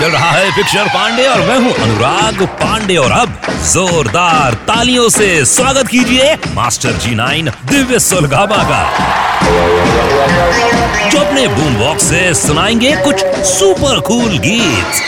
चल रहा है पिक्चर पांडे और मैं हूँ अनुराग पांडे। और अब जोरदार तालियों से स्वागत कीजिए मास्टर जी नाइन दिव्य सुलगामा का। जो अपने बूम बॉक्स से सुनाएँगे कुछ सुपर कूल गीत।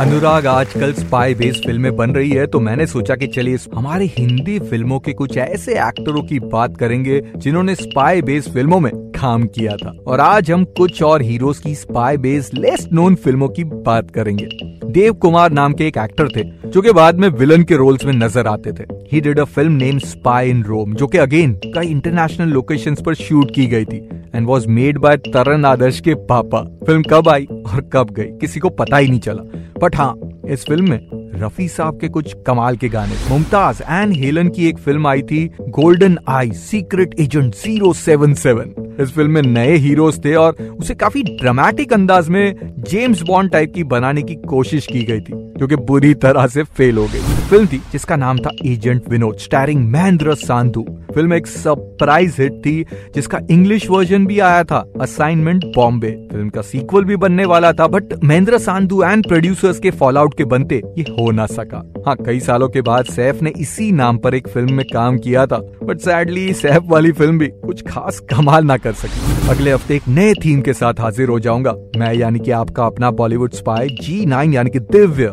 अनुराग, आजकल स्पाई बेस्ड फ़िल्में बन रही है तो मैंने सोचा कि चलिए हमारे हिंदी फ़िल्मों के कुछ ऐसे एक्टरों की बात करेंगे, जिन्होंने स्पाई बेस्ड फ़िल्मों में काम किया था। और आज हम कुछ और हीरोज की स्पाई बेस्ड लेस नोन फ़िल्मों की बात करेंगे। देव कुमार नाम के एक एक्टर थे, जो कि बाद में विलन के रोल्स में नज़र आते थे। He did a film name spy in Rome जो कि अगेन कई इंटरनेशनल लोकेशन पर शूट की गई थी and was made by Taran Adarsh के पापा। फ़िल्म कब आई और कब गई, किसी को पता ही नहीं चला। बट हाँ इस फ़िल्म में रफी साहब के कुछ कमाल के गाने। मुमताज़ एंड हेलन की एक फ़िल्म आई थी golden eye secret agent zero seven seven इस फ़िल्म में नए हीरोज थे और उसे काफ़ी ड्रामेटिक अंदाज में जेम्स बॉन्ड टाइप की बनाने की कोशिश की गई थी। जो कि बुरी तरह से फेल हो गई। फ़िल्म थी, जिसका नाम था agent Vinod starring Mahendra Sandhu film एक सरप्राइज़ हिट थी, जिसका इंग्लिश वर्जन भी आया था असाइनमेंट बॉम्बे फ़िल्म का सीक्वल भी बनने वाला था but Mahendra Sandhu and producers के फॉल आउट के बनते, ये हो ना सका। हाँ कई सालों के बाद सैफ ने इसी नाम पर एक फ़िल्म में काम किया था बट सैडली सैफ वाली फ़िल्म भी कुछ खास कमाल ना कर सकी। अगले हफ़्ते एक नए थीम के साथ हाजिर हो जाऊँगा। मैं, यानी कि आपका अपना बॉलीवुड स्पाई जी नाइन, यानी कि दिव्य।